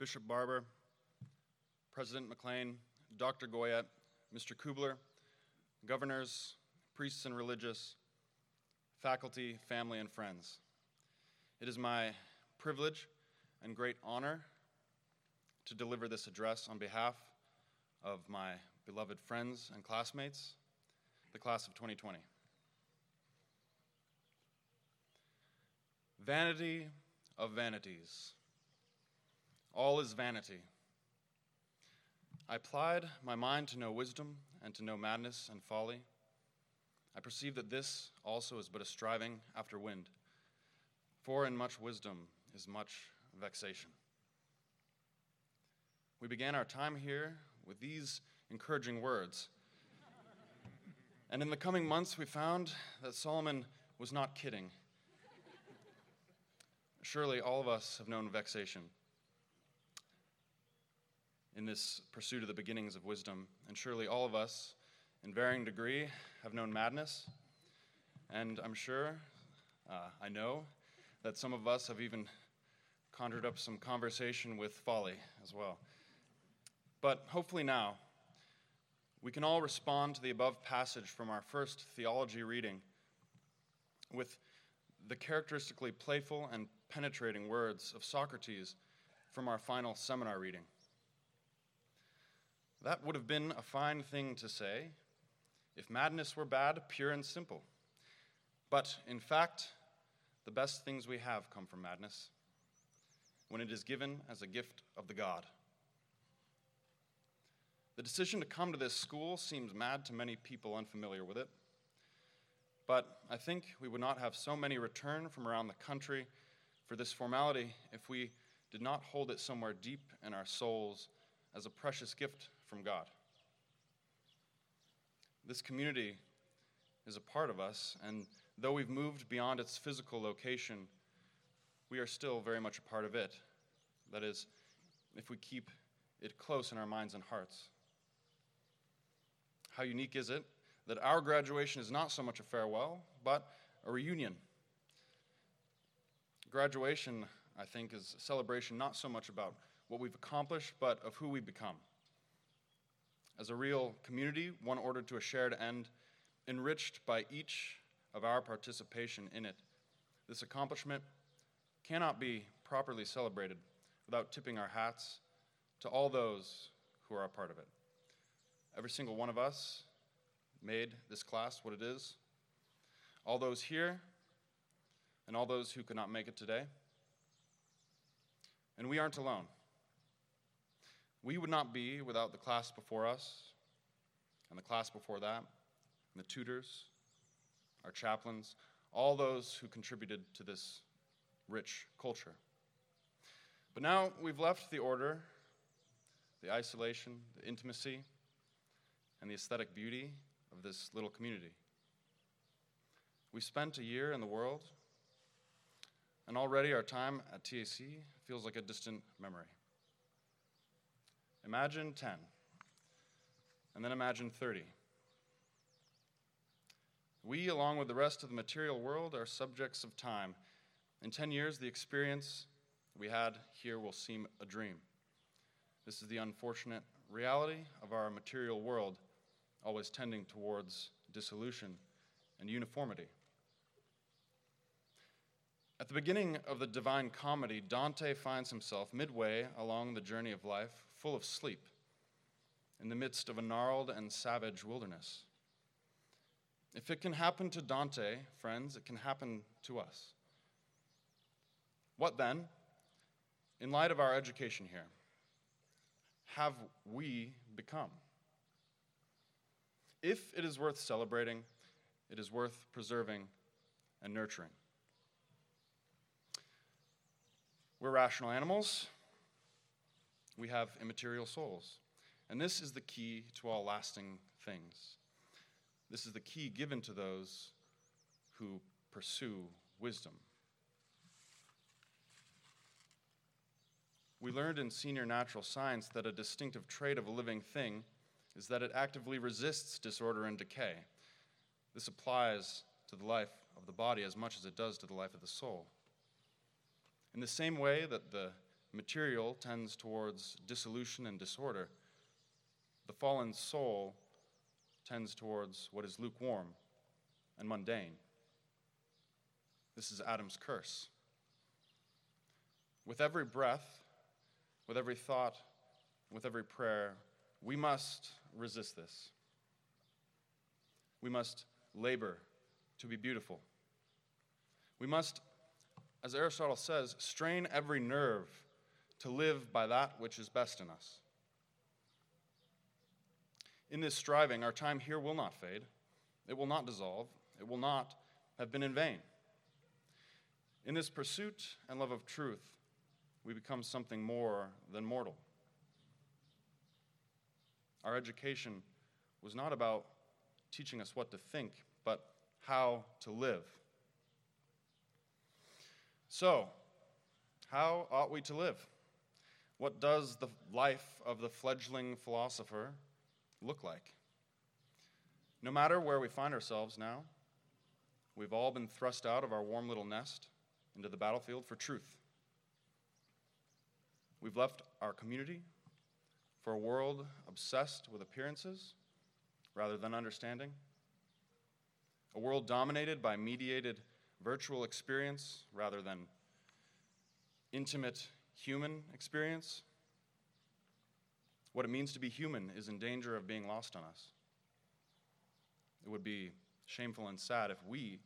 Bishop Barber, President McLean, Dr. Goyette, Mr. Kubler, governors, priests and religious, faculty, family, and friends. It is my privilege and great honor to deliver this address on behalf of my beloved friends and classmates, the class of 2020. Vanity of vanities. All is vanity. I applied my mind to know wisdom and to know madness and folly. I perceive that this also is but a striving after wind. For in much wisdom is much vexation. We began our time here with these encouraging words. And in the coming months, we found that Solomon was not kidding. Surely all of us have known vexation in this pursuit of the beginnings of wisdom, and surely all of us, in varying degree, have known madness. And I'm sure, uh, I know, that some of us have even conjured up some conversation with folly as well. But hopefully now, we can all respond to the above passage from our first theology reading with the characteristically playful and penetrating words of Socrates from our final seminar reading. That would have been a fine thing to say if madness were bad, pure and simple. But in fact, the best things we have come from madness when it is given as a gift of the God. The decision to come to this school seems mad to many people unfamiliar with it. But I think we would not have so many return from around the country for this formality if we did not hold it somewhere deep in our souls as a precious gift from God. This community is a part of us, and though we've moved beyond its physical location, we are still very much a part of it. That is, if we keep it close in our minds and hearts. How unique is it that our graduation is not so much a farewell, but a reunion? Graduation, I think, is a celebration not so much about what we've accomplished, but of who we become. As a real community, one ordered to a shared end, enriched by each of our participation in it, this accomplishment cannot be properly celebrated without tipping our hats to all those who are a part of it. Every single one of us made this class what it is. All those here and all those who could not make it today. And we aren't alone. We would not be without the class before us, and the class before that, and the tutors, our chaplains, all those who contributed to this rich culture. But now we've left the order, the isolation, the intimacy, and the aesthetic beauty of this little community. We spent a year in the world, and already our time at TAC feels like a distant memory. Imagine 10, and then imagine 30. We, along with the rest of the material world, are subjects of time. In 10 years, the experience we had here will seem a dream. This is the unfortunate reality of our material world, always tending towards dissolution and uniformity. At the beginning of the Divine Comedy, Dante finds himself midway along the journey of life, full of sleep, in the midst of a gnarled and savage wilderness. If it can happen to Dante, friends, it can happen to us. What then, in light of our education here, have we become? If it is worth celebrating, it is worth preserving and nurturing. We're rational animals. We have immaterial souls. And this is the key to all lasting things. This is the key given to those who pursue wisdom. We learned in senior natural science that a distinctive trait of a living thing is that it actively resists disorder and decay. This applies to the life of the body as much as it does to the life of the soul. In the same way that the material tends towards dissolution and disorder, the fallen soul tends towards what is lukewarm and mundane. This is Adam's curse. With every breath, with every thought, with every prayer, we must resist this. We must labor to be beautiful. We must, as Aristotle says, strain every nerve to live by that which is best in us. In this striving, our time here will not fade, it will not dissolve, it will not have been in vain. In this pursuit and love of truth, we become something more than mortal. Our education was not about teaching us what to think, but how to live. So, how ought we to live? What does the life of the fledgling philosopher look like? No matter where we find ourselves now, we've all been thrust out of our warm little nest into the battlefield for truth. We've left our community for a world obsessed with appearances rather than understanding, a world dominated by mediated virtual experience rather than intimate human experience. What it means to be human is in danger of being lost on us. It would be shameful and sad if we,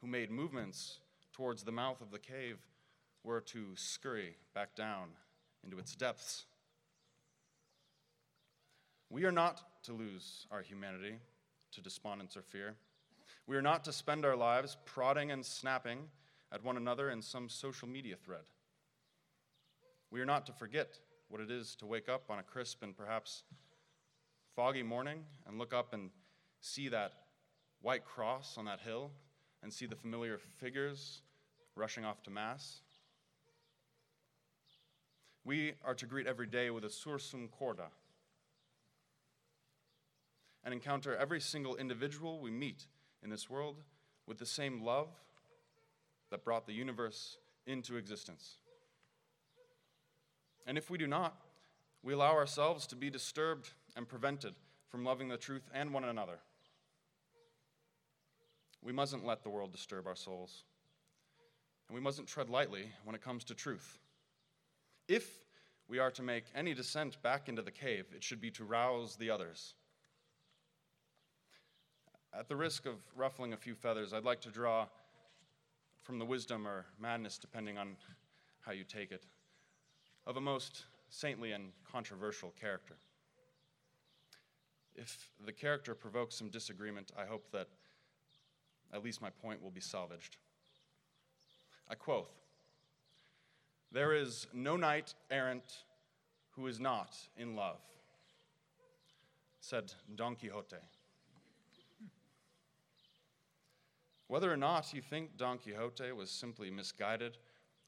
who made movements towards the mouth of the cave, were to scurry back down into its depths. We are not to lose our humanity to despondence or fear. We are not to spend our lives prodding and snapping at one another in some social media thread. We are not to forget what it is to wake up on a crisp and perhaps foggy morning and look up and see that white cross on that hill and see the familiar figures rushing off to Mass. We are to greet every day with a sursum corda and encounter every single individual we meet in this world with the same love that brought the universe into existence. And if we do not, we allow ourselves to be disturbed and prevented from loving the truth and one another. We mustn't let the world disturb our souls. And we mustn't tread lightly when it comes to truth. If we are to make any descent back into the cave, it should be to rouse the others at the risk of ruffling a few feathers, I'd like to draw from the wisdom or madness, depending on how you take it, of a most saintly and controversial character. If the character provokes some disagreement, I hope that at least my point will be salvaged. I quote There is no knight errant who is not in love, said Don Quixote. Whether or not you think Don Quixote was simply misguided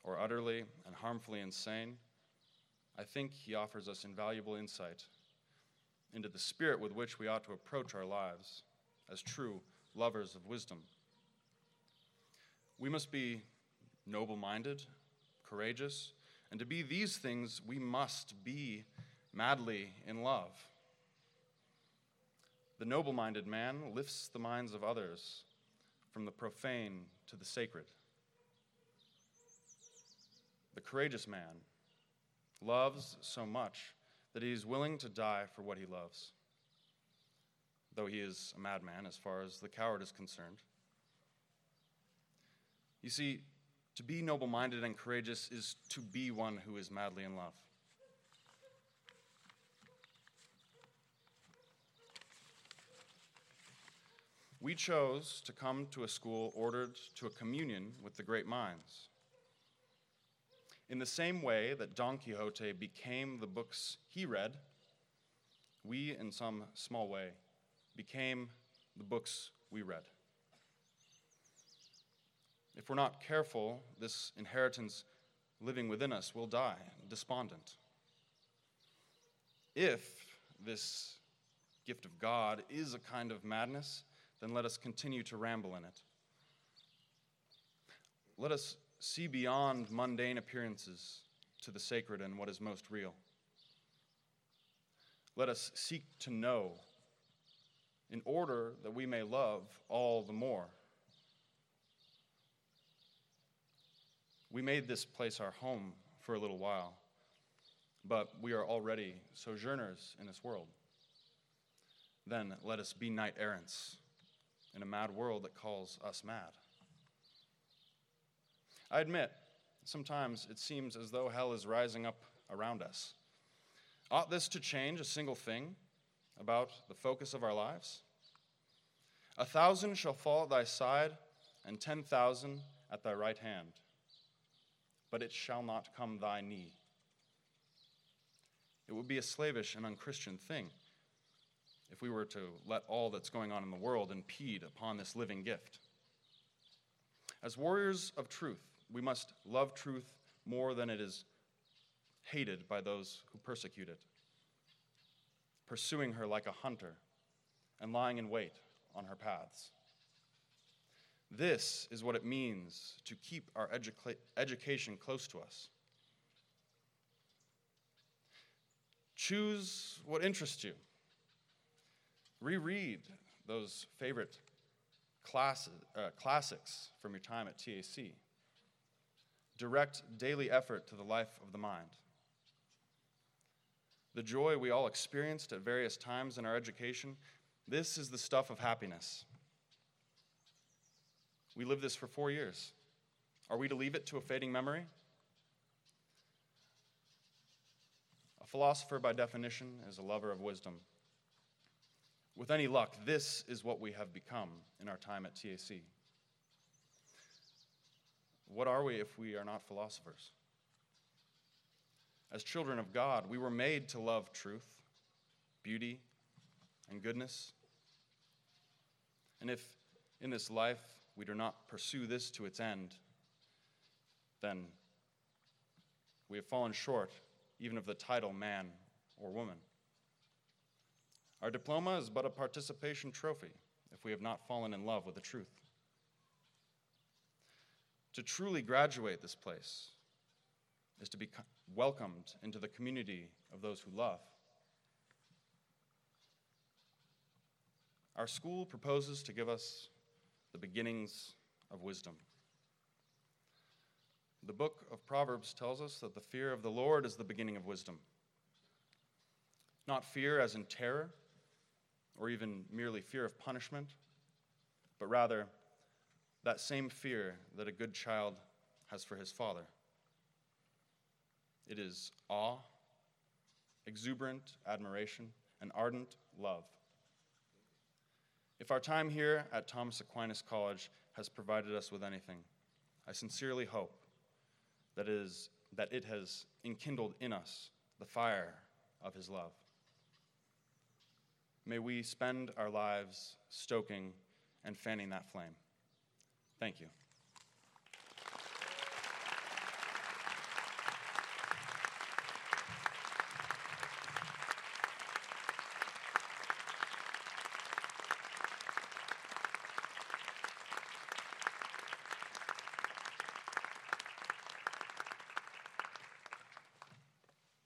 or utterly and harmfully insane, I think he offers us invaluable insight into the spirit with which we ought to approach our lives as true lovers of wisdom. We must be noble minded, courageous, and to be these things, we must be madly in love. The noble minded man lifts the minds of others from the profane to the sacred. The courageous man loves so much that he is willing to die for what he loves, though he is a madman as far as the coward is concerned. You see, to be noble minded and courageous is to be one who is madly in love. we chose to come to a school ordered to a communion with the great minds. In the same way that Don Quixote became the books he read, we, in some small way, became the books we read. If we're not careful, this inheritance living within us will die despondent. If this gift of God is a kind of madness, then let us continue to ramble in it. Let us see beyond mundane appearances to the sacred and what is most real. Let us seek to know in order that we may love all the more. We made this place our home for a little while, but we are already sojourners in this world. Then let us be knight errants in a mad world that calls us mad. I admit, sometimes it seems as though hell is rising up around us. Ought this to change a single thing about the focus of our lives? A thousand shall fall at thy side, and ten thousand at thy right hand, but it shall not come thy knee. It would be a slavish and unchristian thing if we were to let all that's going on in the world impede upon this living gift. As warriors of truth, we must love truth more than it is hated by those who persecute it, pursuing her like a hunter and lying in wait on her paths. This is what it means to keep our educa- education close to us. Choose what interests you. Reread those favorite classes, uh, classics from your time at TAC. Direct daily effort to the life of the mind. The joy we all experienced at various times in our education, this is the stuff of happiness. We lived this for four years. Are we to leave it to a fading memory? A philosopher, by definition, is a lover of wisdom. With any luck, this is what we have become in our time at TAC. What are we if we are not philosophers? As children of God, we were made to love truth, beauty, and goodness. And if in this life we do not pursue this to its end, then we have fallen short even of the title man or woman. Our diploma is but a participation trophy if we have not fallen in love with the truth. To truly graduate this place is to be welcomed into the community of those who love. Our school proposes to give us the beginnings of wisdom. The book of Proverbs tells us that the fear of the Lord is the beginning of wisdom. Not fear as in terror, or even merely fear of punishment, but rather that same fear that a good child has for his father. It is awe, exuberant admiration, and ardent love. If our time here at Thomas Aquinas College has provided us with anything, I sincerely hope that, is, that it has enkindled in us the fire of his love. May we spend our lives stoking and fanning that flame. Thank you.